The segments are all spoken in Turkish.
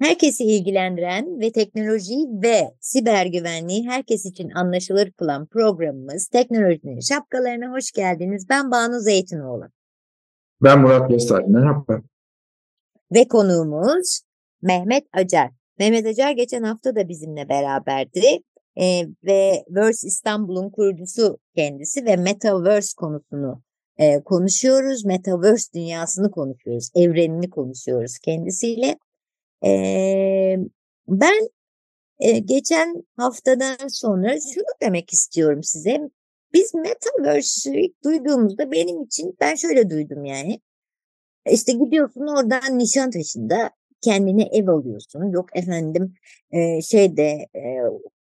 Herkesi ilgilendiren ve teknoloji ve siber güvenliği herkes için anlaşılır kılan programımız Teknolojinin Şapkalarına hoş geldiniz. Ben Banu Zeytinoğlu. Ben Murat Göster. Merhaba. Ve konuğumuz Mehmet Acar. Mehmet Acar geçen hafta da bizimle beraberdi. Ee, ve Verse İstanbul'un kurucusu kendisi ve Metaverse konusunu e, konuşuyoruz. Metaverse dünyasını konuşuyoruz. Evrenini konuşuyoruz kendisiyle. Ee, ben e, geçen haftadan sonra şunu demek istiyorum size. Biz Metaverse'ü duyduğumuzda benim için ben şöyle duydum yani. İşte gidiyorsun oradan Nişantaşı'nda kendine ev alıyorsun. Yok efendim e, şeyde e,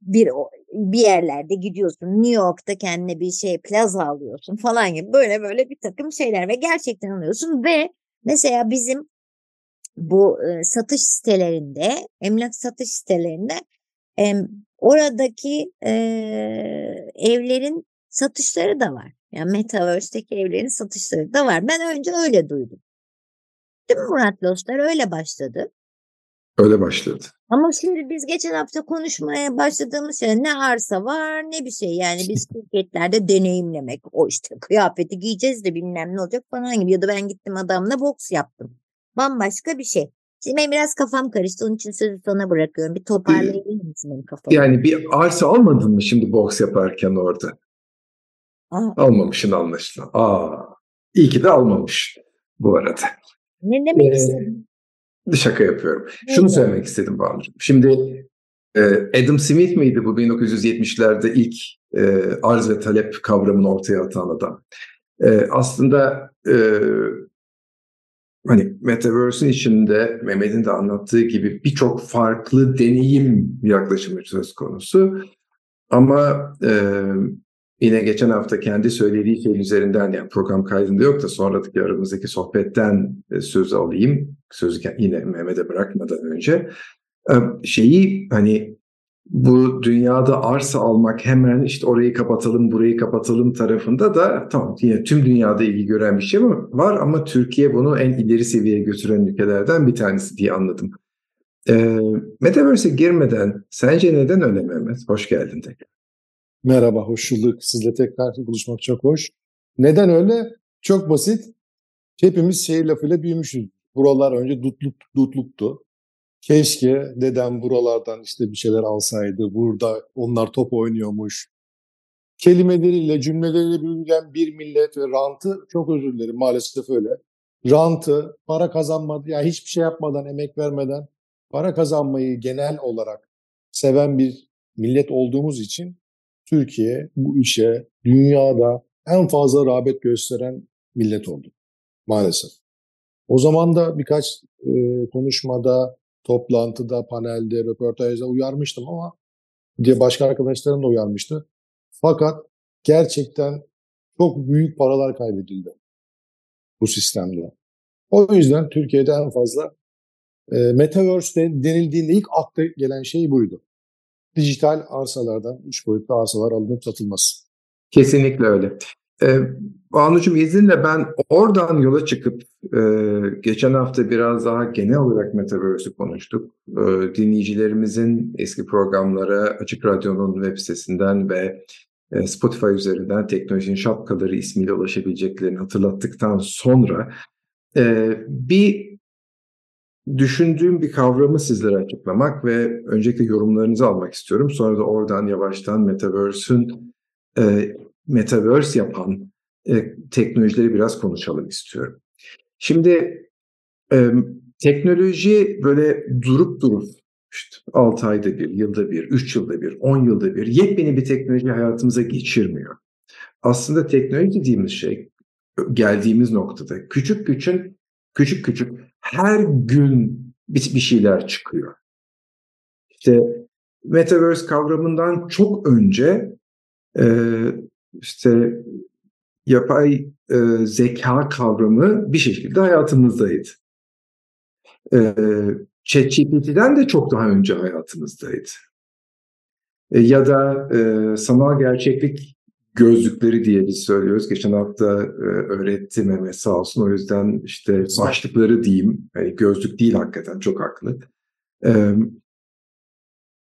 bir bir yerlerde gidiyorsun. New York'ta kendine bir şey plaza alıyorsun falan gibi böyle böyle bir takım şeyler ve gerçekten alıyorsun ve mesela bizim bu e, satış sitelerinde, emlak satış sitelerinde e, oradaki e, evlerin satışları da var. Yani Metaverse'deki evlerin satışları da var. Ben önce öyle duydum. Değil mi Murat Lostar? Öyle başladı. Öyle başladı. Ama şimdi biz geçen hafta konuşmaya başladığımız şey ne arsa var ne bir şey. Yani biz şirketlerde deneyimlemek. O işte kıyafeti giyeceğiz de bilmem ne olacak falan gibi. Ya da ben gittim adamla boks yaptım bambaşka bir şey. Şimdi benim biraz kafam karıştı. Onun için sözü sana bırakıyorum. Bir toparlayabilir misin benim kafamı? Yani bir arsa almadın mı şimdi boks yaparken orada? Aa. Almamışsın anlaşılan. Aa, iyi ki de almamış bu arada. Ne demek ee, istedin? Şaka yapıyorum. Şunu söylemek istedim Banu'cum. Şimdi e, Adam Smith miydi bu 1970'lerde ilk e, arz ve talep kavramını ortaya atan adam? E, aslında hani Metaverse'ün içinde Mehmet'in de anlattığı gibi birçok farklı deneyim yaklaşımı söz konusu. Ama yine geçen hafta kendi söylediği şeyin üzerinden yani program kaydında yok da sonraki aramızdaki sohbetten e, söz alayım. Sözü yine Mehmet'e bırakmadan önce. E, şeyi hani bu dünyada arsa almak hemen işte orayı kapatalım burayı kapatalım tarafında da tamam yine tüm dünyada ilgi gören bir şey var ama Türkiye bunu en ileri seviyeye götüren ülkelerden bir tanesi diye anladım. E, Metaverse'e girmeden sence neden öyle Mehmet? Hoş geldin tekrar. Merhaba, hoş bulduk. Sizle tekrar buluşmak çok hoş. Neden öyle? Çok basit. Hepimiz şey lafıyla büyümüşüz. Buralar önce dutluk, dutluktu. Keşke dedem buralardan işte bir şeyler alsaydı. Burada onlar top oynuyormuş. Kelimeleriyle, cümleleriyle büyüyen bir millet ve rantı çok özür dilerim maalesef öyle. Rantı, para kazanmadı, yani hiçbir şey yapmadan, emek vermeden para kazanmayı genel olarak seven bir millet olduğumuz için Türkiye bu işe dünyada en fazla rağbet gösteren millet oldu maalesef. O zaman da birkaç e, konuşmada toplantıda, panelde, röportajda uyarmıştım ama diye başka arkadaşlarım da uyarmıştı. Fakat gerçekten çok büyük paralar kaybedildi bu sistemde. O yüzden Türkiye'de en fazla e, Metaverse denildiğinde ilk akla gelen şey buydu. Dijital arsalardan, üç boyutlu arsalar alınıp satılması. Kesinlikle öyle. Ee, Banucuğum izninle ben oradan yola çıkıp e, geçen hafta biraz daha genel olarak Metaverse'ü konuştuk. E, dinleyicilerimizin eski programlara Açık Radyo'nun web sitesinden ve e, Spotify üzerinden Teknolojinin Şapkaları ismiyle ulaşabileceklerini hatırlattıktan sonra e, bir düşündüğüm bir kavramı sizlere açıklamak ve öncelikle yorumlarınızı almak istiyorum. Sonra da oradan yavaştan Metaverse'ün e, Metaverse yapan e, teknolojileri biraz konuşalım istiyorum. Şimdi e, teknoloji böyle durup durup işte 6 ayda bir, yılda bir, 3 yılda bir, 10 yılda bir yepyeni bir teknoloji hayatımıza geçirmiyor. Aslında teknoloji dediğimiz şey geldiğimiz noktada küçük küçük küçük küçük her gün bir, bir şeyler çıkıyor. İşte Metaverse kavramından çok önce e, işte yapay e, zeka kavramı bir şekilde hayatımızdaydı. E, ChatGPT'den de çok daha önce hayatımızdaydı. E, ya da e, sanal gerçeklik gözlükleri diye biz söylüyoruz. Geçen hafta e, öğretti Mehmet sağ olsun. O yüzden işte başlıkları diyeyim. Yani gözlük değil hakikaten çok haklı.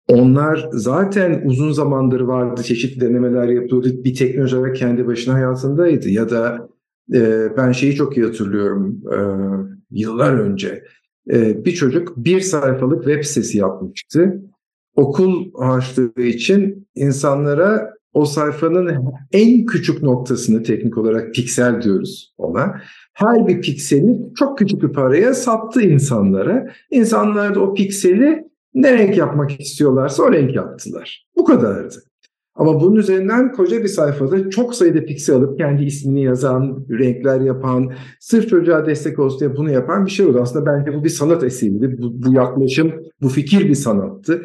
Onlar zaten uzun zamandır vardı. Çeşitli denemeler yapılıyordu. Bir teknoloji olarak kendi başına hayatındaydı. Ya da e, ben şeyi çok iyi hatırlıyorum. E, yıllar önce bir çocuk bir sayfalık web sitesi yapmıştı. Okul harçlığı için insanlara o sayfanın en küçük noktasını teknik olarak piksel diyoruz ona. Her bir pikseli çok küçük bir paraya sattı insanlara. İnsanlar da o pikseli ne renk yapmak istiyorlarsa o renk yaptılar. Bu kadardı. Ama bunun üzerinden koca bir sayfada çok sayıda piksel alıp kendi ismini yazan, renkler yapan, sırf çocuğa destek olsun diye bunu yapan bir şey oldu. Aslında bence bu bir sanat eseriydi. Bu, bu yaklaşım, bu fikir bir sanattı.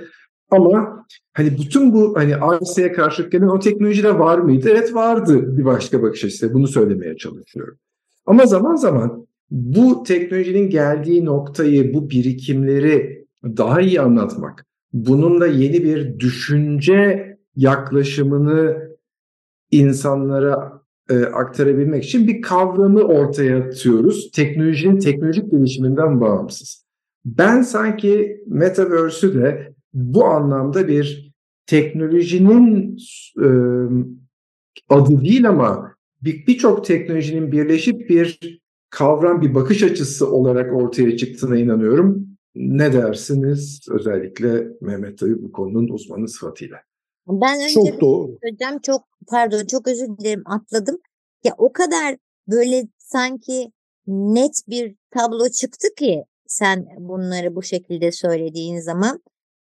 Ama hani bütün bu hani AIS'e karşılık gelen o teknolojide var mıydı? Evet vardı bir başka bakış açısı. Bunu söylemeye çalışıyorum. Ama zaman zaman bu teknolojinin geldiği noktayı, bu birikimleri daha iyi anlatmak, bununla yeni bir düşünce yaklaşımını insanlara e, aktarabilmek için bir kavramı ortaya atıyoruz. Teknolojinin teknolojik gelişiminden bağımsız. Ben sanki Metaverse'ü de bu anlamda bir teknolojinin e, adı değil ama birçok bir teknolojinin birleşip bir kavram, bir bakış açısı olarak ortaya çıktığına inanıyorum. Ne dersiniz özellikle Mehmet Dayı bu konunun uzmanı sıfatıyla? Ben önce çok doğru. Hocam çok pardon çok özür dilerim atladım. Ya o kadar böyle sanki net bir tablo çıktı ki sen bunları bu şekilde söylediğin zaman.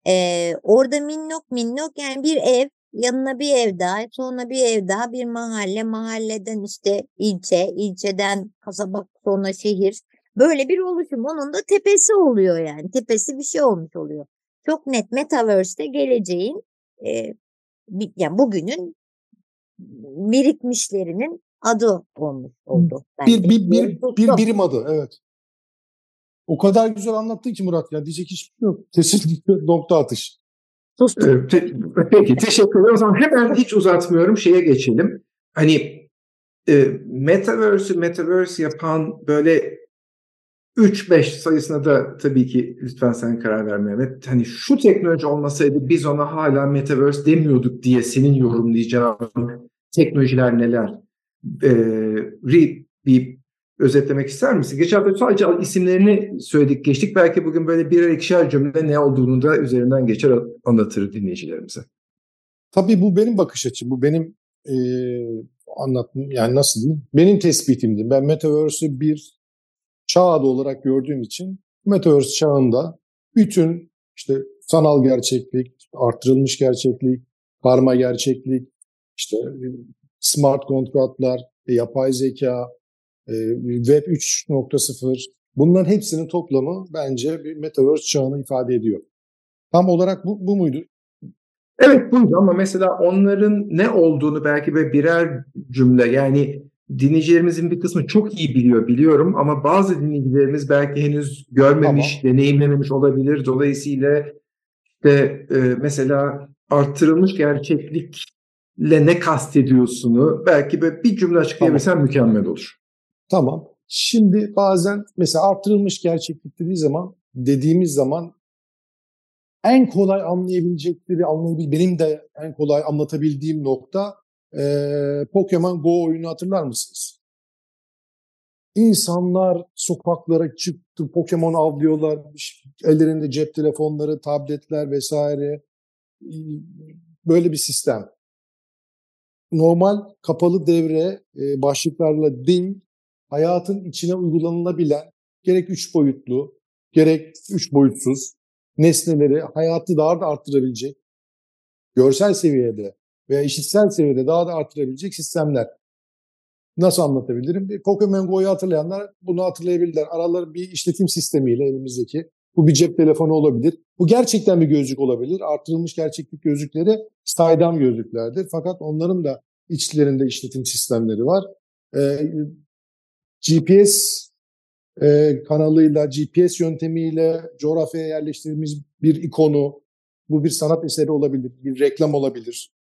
Ee, orada minnok minnok yani bir ev yanına bir ev daha sonra bir ev daha bir mahalle mahalleden işte ilçe ilçeden kasaba sonra şehir böyle bir oluşum onun da tepesi oluyor yani tepesi bir şey olmuş oluyor. Çok net Metaverse'de geleceğin e, yani bugünün birikmişlerinin adı olmuş oldu. Bir, bir, bir, bir birim adı evet. O kadar güzel anlattın ki Murat ya diyecek hiçbir şey yok. Kesinlikle nokta atış. Ee, peki teşekkür ederim. O zaman hemen hiç uzatmıyorum şeye geçelim. Hani e, Metaverse'ü Metaverse yapan böyle 3-5 sayısına da tabii ki lütfen sen karar ver Mehmet. Hani şu teknoloji olmasaydı biz ona hala Metaverse demiyorduk diye senin yorumlayacağın teknolojiler neler? Ee, bir özetlemek ister misin? Geçen hafta sadece isimlerini söyledik geçtik. Belki bugün böyle birer ikişer cümle ne olduğunu da üzerinden geçer anlatır dinleyicilerimize. Tabii bu benim bakış açım. Bu benim e, anlattım. Yani nasıl diyeyim? Benim tespitimdi. Ben Metaverse'ü bir çağ adı olarak gördüğüm için Metaverse çağında bütün işte sanal gerçeklik, artırılmış gerçeklik, karma gerçeklik, işte smart kontratlar, yapay zeka, Web 3.0 bunların hepsinin toplamı bence bir Metaverse çağını ifade ediyor. Tam olarak bu, bu muydu? Evet buydu ama mesela onların ne olduğunu belki böyle birer cümle yani dinleyicilerimizin bir kısmı çok iyi biliyor biliyorum ama bazı dinleyicilerimiz belki henüz görmemiş, tamam. deneyimlememiş olabilir. Dolayısıyla işte e, mesela arttırılmış gerçeklikle ne kastediyorsunu belki böyle bir cümle açıklayabilsen tamam. mükemmel olur. Tamam. Şimdi bazen mesela arttırılmış gerçeklik dediği zaman dediğimiz zaman en kolay anlayabilecekleri, anlayabil benim de en kolay anlatabildiğim nokta e, Pokemon Go oyunu hatırlar mısınız? İnsanlar sokaklara çıktı, Pokemon avlıyorlar, ellerinde cep telefonları, tabletler vesaire. Böyle bir sistem. Normal kapalı devre başlıklarla değil, hayatın içine uygulanılabilen gerek üç boyutlu, gerek üç boyutsuz nesneleri hayatı daha da arttırabilecek, görsel seviyede veya işitsel seviyede daha da arttırabilecek sistemler. Nasıl anlatabilirim? Pokemon Go'yu hatırlayanlar bunu hatırlayabilirler. Araları bir işletim sistemiyle elimizdeki. Bu bir cep telefonu olabilir. Bu gerçekten bir gözlük olabilir. Artırılmış gerçeklik gözlükleri saydam gözlüklerdir. Fakat onların da içlerinde işletim sistemleri var. Ee, GPS e, kanalıyla, GPS yöntemiyle coğrafyaya yerleştirdiğimiz bir ikonu, bu bir sanat eseri olabilir, bir reklam olabilir.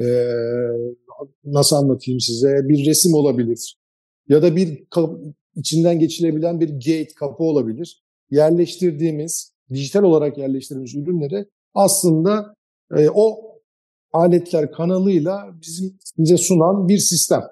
Ee, nasıl anlatayım size? Bir resim olabilir. Ya da bir içinden geçilebilen bir gate, kapı olabilir. Yerleştirdiğimiz, dijital olarak yerleştirdiğimiz ürünleri aslında e, o aletler kanalıyla bizim bize sunan bir sistem.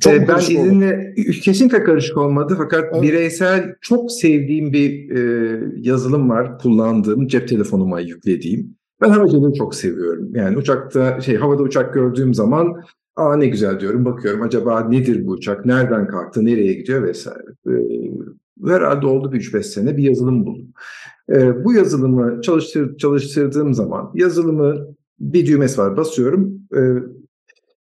Çok ee, ben izinle kesinlikle karışık olmadı fakat evet. bireysel çok sevdiğim bir e, yazılım var kullandığım cep telefonuma yüklediğim. Ben havacılığı çok seviyorum. Yani uçakta şey havada uçak gördüğüm zaman aa ne güzel diyorum bakıyorum acaba nedir bu uçak nereden kalktı nereye gidiyor vesaire. E, herhalde oldu bir 3-5 sene bir yazılım buldum. E, bu yazılımı çalıştır, çalıştırdığım zaman yazılımı bir düğmesi var basıyorum e,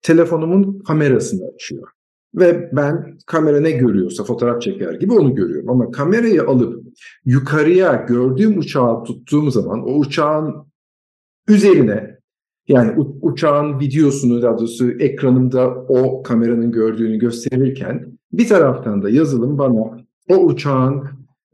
telefonumun kamerasını açıyor. Ve ben kamera ne görüyorsa fotoğraf çeker gibi onu görüyorum. Ama kamerayı alıp yukarıya gördüğüm uçağı tuttuğum zaman o uçağın üzerine yani uçağın videosunu daha doğrusu ekranımda o kameranın gördüğünü gösterirken bir taraftan da yazılım bana o uçağın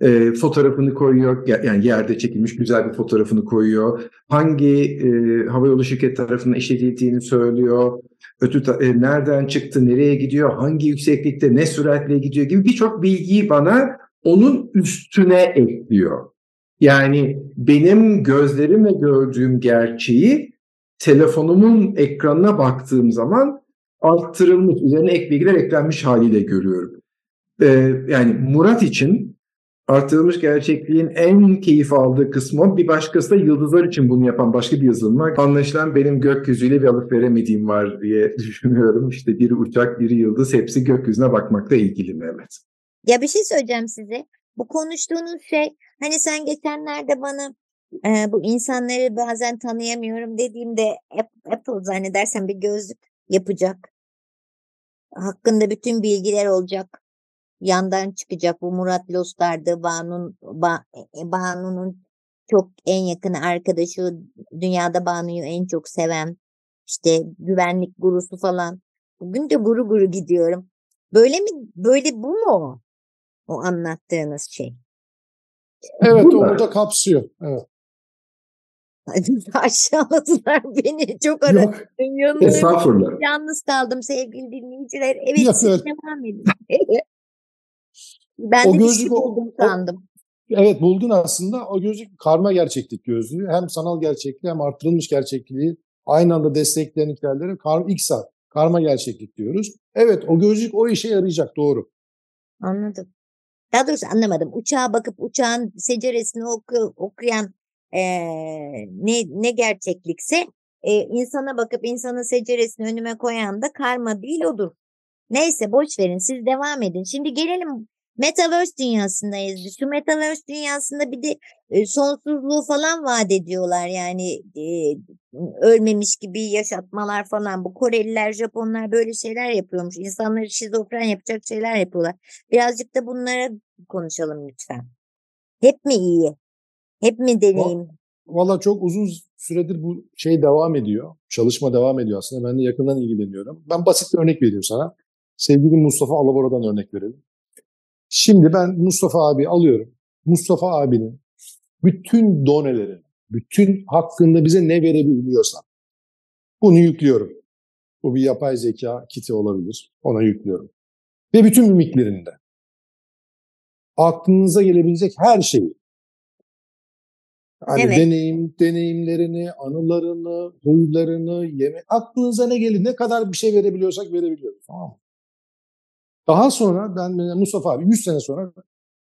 e, fotoğrafını koyuyor. Yani yerde çekilmiş güzel bir fotoğrafını koyuyor. Hangi e, havayolu şirket tarafından işletildiğini söylüyor. Ötü e, nereden çıktı, nereye gidiyor, hangi yükseklikte, ne süratle gidiyor gibi birçok bilgiyi bana onun üstüne ekliyor. Yani benim gözlerimle gördüğüm gerçeği telefonumun ekranına baktığım zaman arttırılmış, üzerine ek bilgiler eklenmiş haliyle görüyorum. Ee, yani Murat için artırılmış gerçekliğin en keyif aldığı kısmı bir başkası da yıldızlar için bunu yapan başka bir yazılım var. Anlaşılan benim gökyüzüyle bir alıp veremediğim var diye düşünüyorum. İşte bir uçak, bir yıldız hepsi gökyüzüne bakmakla ilgili Mehmet. Ya bir şey söyleyeceğim size. Bu konuştuğunuz şey hani sen geçenlerde bana e, bu insanları bazen tanıyamıyorum dediğimde Apple zannedersen bir gözlük yapacak. Hakkında bütün bilgiler olacak yandan çıkacak. Bu Murat Lostar'dı. Banu'nun ba, e, Banu'nun çok en yakın arkadaşı. Dünyada Banu'yu en çok seven. işte güvenlik gurusu falan. Bugün de guru guru gidiyorum. Böyle mi? Böyle bu mu o? anlattığınız şey. Evet o da kapsıyor. Evet. Aşağıladılar beni. Çok aradım. Estağfurullah. Yalnız kaldım sevgili dinleyiciler. Evet, siz devam edin. Ben o de gözlük, şey buldum sandım. evet buldun aslında. O gözlük karma gerçeklik gözlüğü. Hem sanal gerçekliği hem artırılmış gerçekliği aynı anda destekleyen hikayeleri kar, XR, karma gerçeklik diyoruz. Evet o gözlük o işe yarayacak doğru. Anladım. Daha doğrusu anlamadım. Uçağa bakıp uçağın seceresini oku, okuyan e, ne, ne gerçeklikse e, insana bakıp insanın seceresini önüme koyan da karma değil odur. Neyse boş verin siz devam edin. Şimdi gelelim Metaverse dünyasındayız. Şu Metaverse dünyasında bir de e, sonsuzluğu falan vaat ediyorlar. Yani e, ölmemiş gibi yaşatmalar falan. Bu Koreliler, Japonlar böyle şeyler yapıyormuş. İnsanları şizofren yapacak şeyler yapıyorlar. Birazcık da bunlara konuşalım lütfen. Hep mi iyi? Hep mi deneyim? Valla çok uzun süredir bu şey devam ediyor. Çalışma devam ediyor aslında. Ben de yakından ilgileniyorum. Ben basit bir örnek vereyim sana. Sevgili Mustafa Alabora'dan örnek verelim. Şimdi ben Mustafa abi alıyorum. Mustafa abinin bütün donelerini, bütün hakkında bize ne verebiliyorsa bunu yüklüyorum. Bu bir yapay zeka kiti olabilir. Ona yüklüyorum. Ve bütün mimiklerinde. Aklınıza gelebilecek her şeyi. Hani evet. deneyim, deneyimlerini, anılarını, huylarını, yeme aklınıza ne gelir, ne kadar bir şey verebiliyorsak verebiliyoruz. Tamam mı? Daha sonra ben Mustafa abi 100 sene sonra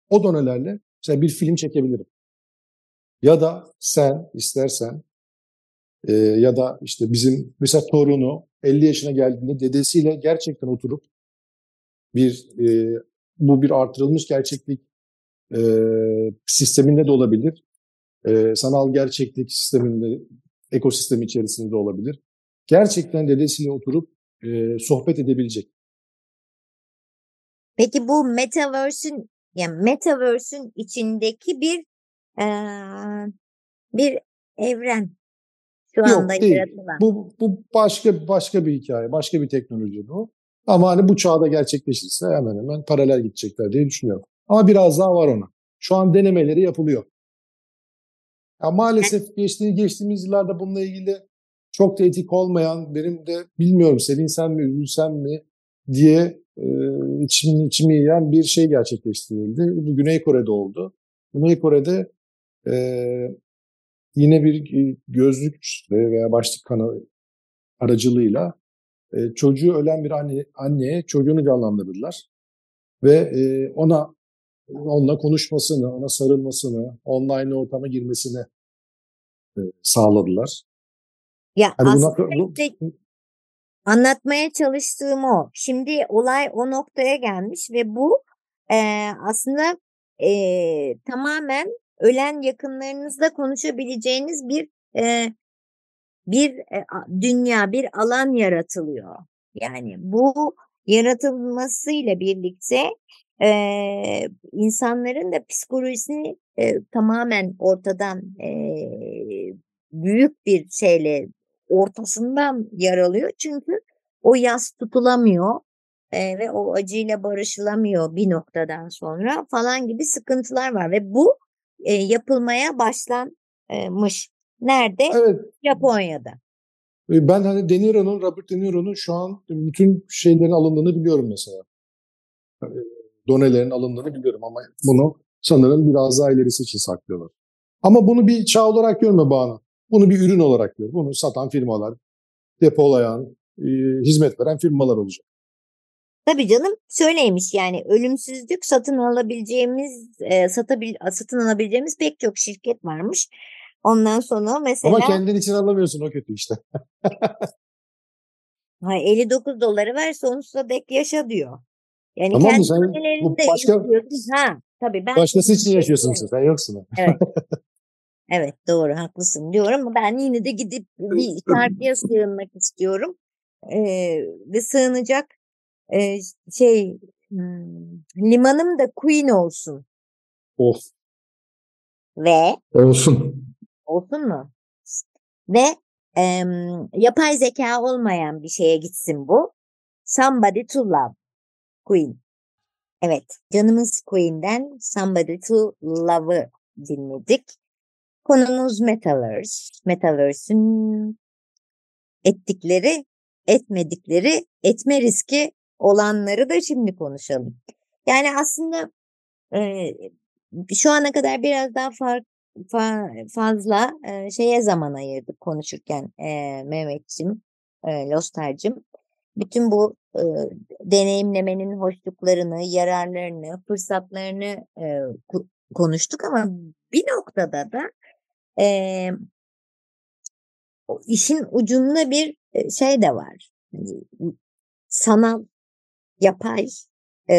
o donelerle mesela bir film çekebilirim. Ya da sen istersen e, ya da işte bizim mesela torunu 50 yaşına geldiğinde dedesiyle gerçekten oturup bir e, bu bir artırılmış gerçeklik e, sisteminde de olabilir. E, sanal gerçeklik sisteminde, ekosistemi içerisinde de olabilir. Gerçekten dedesiyle oturup e, sohbet edebilecek. Peki bu metaverse'ün yani metaverse'ün içindeki bir e, bir evren şu Yok anda değil. yaratılan. Bu, bu başka başka bir hikaye, başka bir teknoloji bu. Ama hani bu çağda gerçekleşirse hemen hemen paralel gidecekler diye düşünüyorum. Ama biraz daha var ona. Şu an denemeleri yapılıyor. Ya maalesef geçtiği, geçtiğimiz yıllarda bununla ilgili çok da etik olmayan, benim de bilmiyorum sevinsem mi, üzülsem mi diye içimi, içimi yiyen bir şey gerçekleştirildi. Bu Güney Kore'de oldu. Güney Kore'de e, yine bir gözlük veya başlık kanalı aracılığıyla e, çocuğu ölen bir anne, anneye çocuğunu canlandırdılar. Ve e, ona onunla konuşmasını, ona sarılmasını, online ortama girmesini e, sağladılar. Ya buna- aslında bu- işte anlatmaya çalıştığım o. Şimdi olay o noktaya gelmiş ve bu e, aslında e, tamamen ölen yakınlarınızla konuşabileceğiniz bir e, bir e, dünya, bir alan yaratılıyor. Yani bu yaratılmasıyla birlikte e, insanların da psikolojisini e, tamamen ortadan e, büyük bir şeyle ortasından yaralıyor. Çünkü o yas tutulamıyor e, ve o acıyla barışılamıyor bir noktadan sonra falan gibi sıkıntılar var ve bu e, yapılmaya başlanmış. Nerede? Evet, Japonya'da. E, Ben hani De Niro'nun, Robert De Niro'nun şu an bütün şeylerin alındığını biliyorum mesela. E, Donelerin alındığını biliyorum ama bunu sanırım biraz daha ilerisi için saklıyorlar. Ama bunu bir çağ olarak görme Banu. Bunu bir ürün olarak gör. Bunu satan firmalar, depolayan, e, hizmet veren firmalar olacak. Tabii canım şöyleymiş yani ölümsüzlük satın alabileceğimiz e, satabil, satın alabileceğimiz pek çok şirket varmış. Ondan sonra mesela Ama kendin için alamıyorsun o kötü işte. ha, 59 doları ver sonsuza dek yaşa diyor. Yani Tamam mı? kendi Sen bu başka-. Ha, tabii ben Başkası için Evet, yaşıyorsun sen. Sen yoksun. Evet. Evet doğru haklısın diyorum ama ben yine de gidip bir şarkıya sığınmak istiyorum. Ee, ve sığınacak e, şey hmm, limanım da Queen olsun Of. ve Olsun. olsun mu? Ve em, yapay zeka olmayan bir şeye gitsin bu. Somebody to Love Queen. Evet, canımız Queen'den Somebody to Love'ı dinledik. Konumuz Metaverse. Metaverse'ün ettikleri, etmedikleri, etme riski olanları da şimdi konuşalım. Yani aslında e, şu ana kadar biraz daha fark, fa- fazla e, şeye zaman ayırdık konuşurken e, Mehmetçim, e, Lostar'cım. Bütün bu e, deneyimlemenin hoşluklarını, yararlarını, fırsatlarını e, konuştuk ama bir noktada da e, işin ucunda bir e, şey de var. Hani, sanal, yapay e,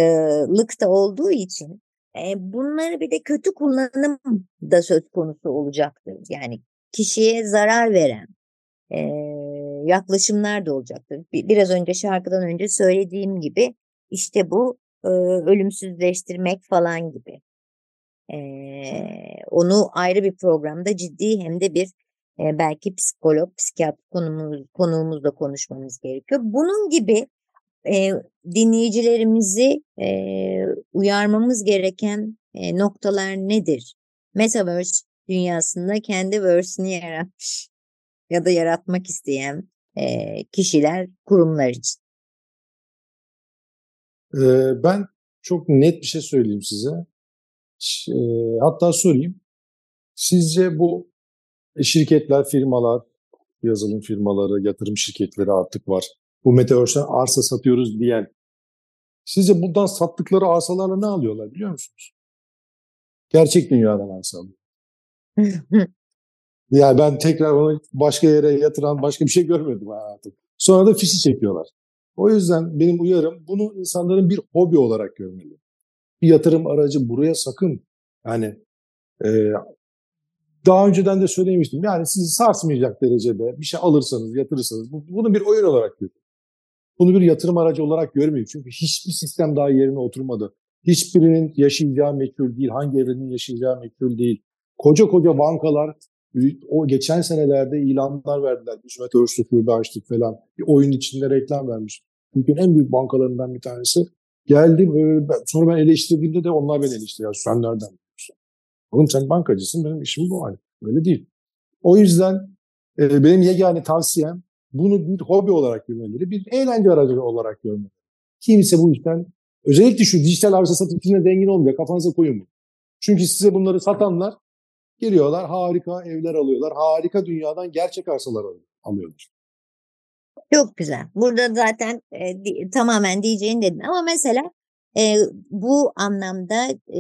lık da olduğu için e, bunları bir de kötü kullanım da söz konusu olacaktır. Yani kişiye zarar veren e, yaklaşımlar da olacaktır. Bi- Biraz önce şarkıdan önce söylediğim gibi işte bu e, ölümsüzleştirmek falan gibi. E, onu ayrı bir programda ciddi hem de bir e, belki psikolog, psikiyatr konumuz, konuğumuzla konuşmamız gerekiyor. Bunun gibi e, dinleyicilerimizi e, uyarmamız gereken e, noktalar nedir? Metaverse dünyasında kendi verse'ini yaratmış ya da yaratmak isteyen e, kişiler, kurumlar için. Ee, ben çok net bir şey söyleyeyim size. E, hatta sorayım. Sizce bu şirketler, firmalar, yazılım firmaları, yatırım şirketleri artık var. Bu Metaverse'den arsa satıyoruz diyen. Sizce buradan sattıkları arsalarla ne alıyorlar biliyor musunuz? Gerçek dünyadan arsa alıyor. Yani ben tekrar onu başka yere yatıran başka bir şey görmedim hayatım. Sonra da fişi çekiyorlar. O yüzden benim uyarım bunu insanların bir hobi olarak görmeli. Bir yatırım aracı buraya sakın Yani e, daha önceden de söylemiştim. Yani sizi sarsmayacak derecede bir şey alırsanız, yatırırsanız bu, bunu bir oyun olarak görün. Bunu bir yatırım aracı olarak görmeyin. Çünkü hiçbir sistem daha yerine oturmadı. Hiçbirinin yaşayacağı meçhul değil. Hangi evrenin yaşayacağı meçhul değil. Koca koca bankalar o geçen senelerde ilanlar verdiler. Biz Metaverse kulübü açtık falan. Bir oyun içinde reklam vermiş. Türkiye'nin en büyük bankalarından bir tanesi. Geldi sonra ben eleştirdiğimde de onlar beni eleştiriyor. Sen nereden biliyorsun? Oğlum sen bankacısın benim işim bu hani. Öyle değil. O yüzden benim yegane tavsiyem bunu bir hobi olarak görmeleri, bir eğlence aracı olarak görmeleri. Kimse bu işten özellikle şu dijital arsa satım içinde zengin olmuyor. Kafanıza koyun bunu. Çünkü size bunları satanlar geliyorlar harika evler alıyorlar. Harika dünyadan gerçek arsalar alıyorlar. Çok güzel. Burada zaten e, di, tamamen diyeceğin dedin. Ama mesela e, bu anlamda e,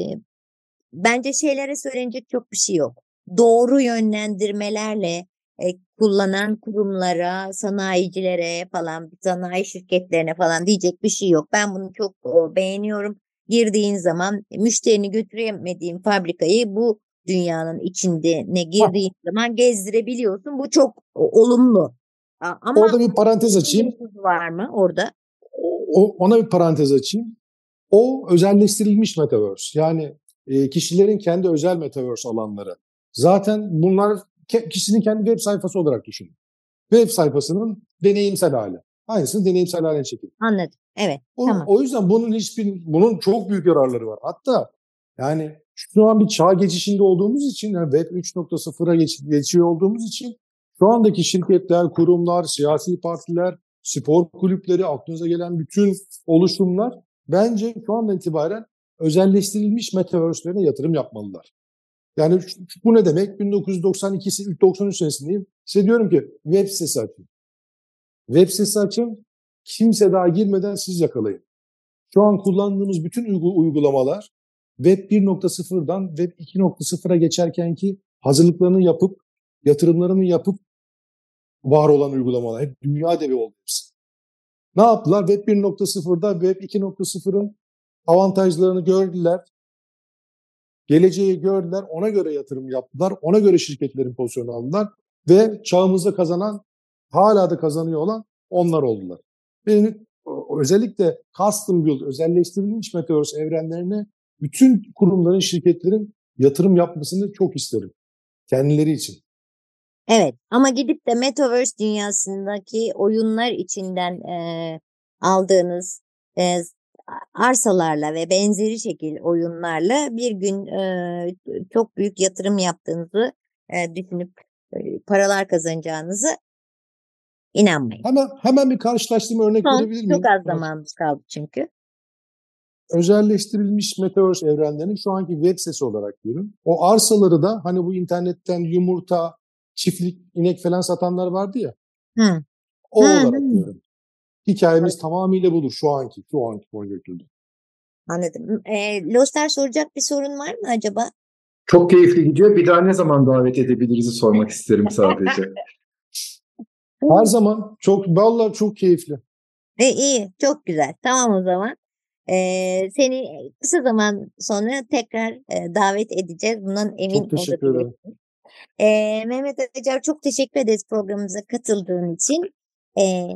bence şeylere söylenecek çok bir şey yok. Doğru yönlendirmelerle e, kullanan kurumlara, sanayicilere falan, sanayi şirketlerine falan diyecek bir şey yok. Ben bunu çok o, beğeniyorum. Girdiğin zaman müşterini götüremediğin fabrikayı bu dünyanın içinde ne girdiğin zaman gezdirebiliyorsun. Bu çok olumlu. Ama orada bir parantez açayım. Var mı orada? O, ona bir parantez açayım. O özelleştirilmiş metaverse. Yani e, kişilerin kendi özel metaverse alanları. Zaten bunlar kişinin kendi web sayfası olarak düşünün. Web sayfasının deneyimsel hali. Aynısını deneyimsel hale çekin. Anladım. Evet. O, tamam. o yüzden bunun hiçbir bunun çok büyük yararları var. Hatta yani şu an bir çağ geçişinde olduğumuz için yani Web 3.0'a geç, geçiyor olduğumuz için şu andaki şirketler, kurumlar, siyasi partiler, spor kulüpleri, aklınıza gelen bütün oluşumlar bence şu andan itibaren özelleştirilmiş metaverse'lerine yatırım yapmalılar. Yani bu ne demek? 1992 93 senesindeyim. Size diyorum ki web sitesi açın. Web sitesi açın. Kimse daha girmeden siz yakalayın. Şu an kullandığımız bütün uygulamalar Web 1.0'dan Web 2.0'a geçerken ki hazırlıklarını yapıp, yatırımlarını yapıp var olan uygulamalar. Hep dünya devi oldu hepsi. Ne yaptılar? Web 1.0'da Web 2.0'ın avantajlarını gördüler. Geleceği gördüler, ona göre yatırım yaptılar, ona göre şirketlerin pozisyonu aldılar ve çağımızda kazanan, hala da kazanıyor olan onlar oldular. Benim özellikle custom build, özelleştirilmiş metaverse evrenlerine bütün kurumların, şirketlerin yatırım yapmasını çok isterim. Kendileri için. Evet ama gidip de Metaverse dünyasındaki oyunlar içinden e, aldığınız e, arsalarla ve benzeri şekil oyunlarla bir gün e, çok büyük yatırım yaptığınızı e, düşünüp e, paralar kazanacağınızı inanmayın. Hemen hemen bir karşılaştırma örnek Son, verebilir miyim? Çok az zamanımız kaldı çünkü. Özelleştirilmiş Metaverse evrenlerinin şu anki web sitesi olarak görün. O arsaları da hani bu internetten yumurta, çiftlik, inek falan satanlar vardı ya. Hı. O hı, olarak hı. görün. Hikayemiz evet. tamamıyla budur şu anki, şu anki konjonktürde. Anladım. E, Loster soracak bir sorun var mı acaba? Çok keyifli gidiyor. Bir daha ne zaman davet edebiliriz sormak isterim sadece. Her zaman çok, vallahi çok keyifli. E, iyi, çok güzel. Tamam o zaman. Ee, seni kısa zaman sonra tekrar e, davet edeceğiz. Bundan emin Çok teşekkür ederim. Ee, Mehmet Acar çok teşekkür ederiz programımıza katıldığın için. Ee,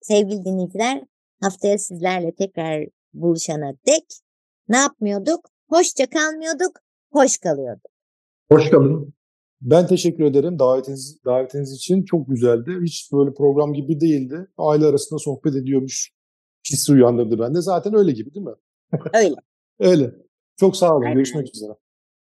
sevgili dinleyiciler haftaya sizlerle tekrar buluşana dek ne yapmıyorduk? Hoşça kalmıyorduk, hoş kalıyorduk. Hoş kalın. Ben teşekkür ederim davetiniz, davetiniz için. Çok güzeldi. Hiç böyle program gibi değildi. Aile arasında sohbet ediyormuş hissi uyandırdı bende. Zaten öyle gibi değil mi? Öyle. öyle. Çok sağ olun. Görüşmek üzere.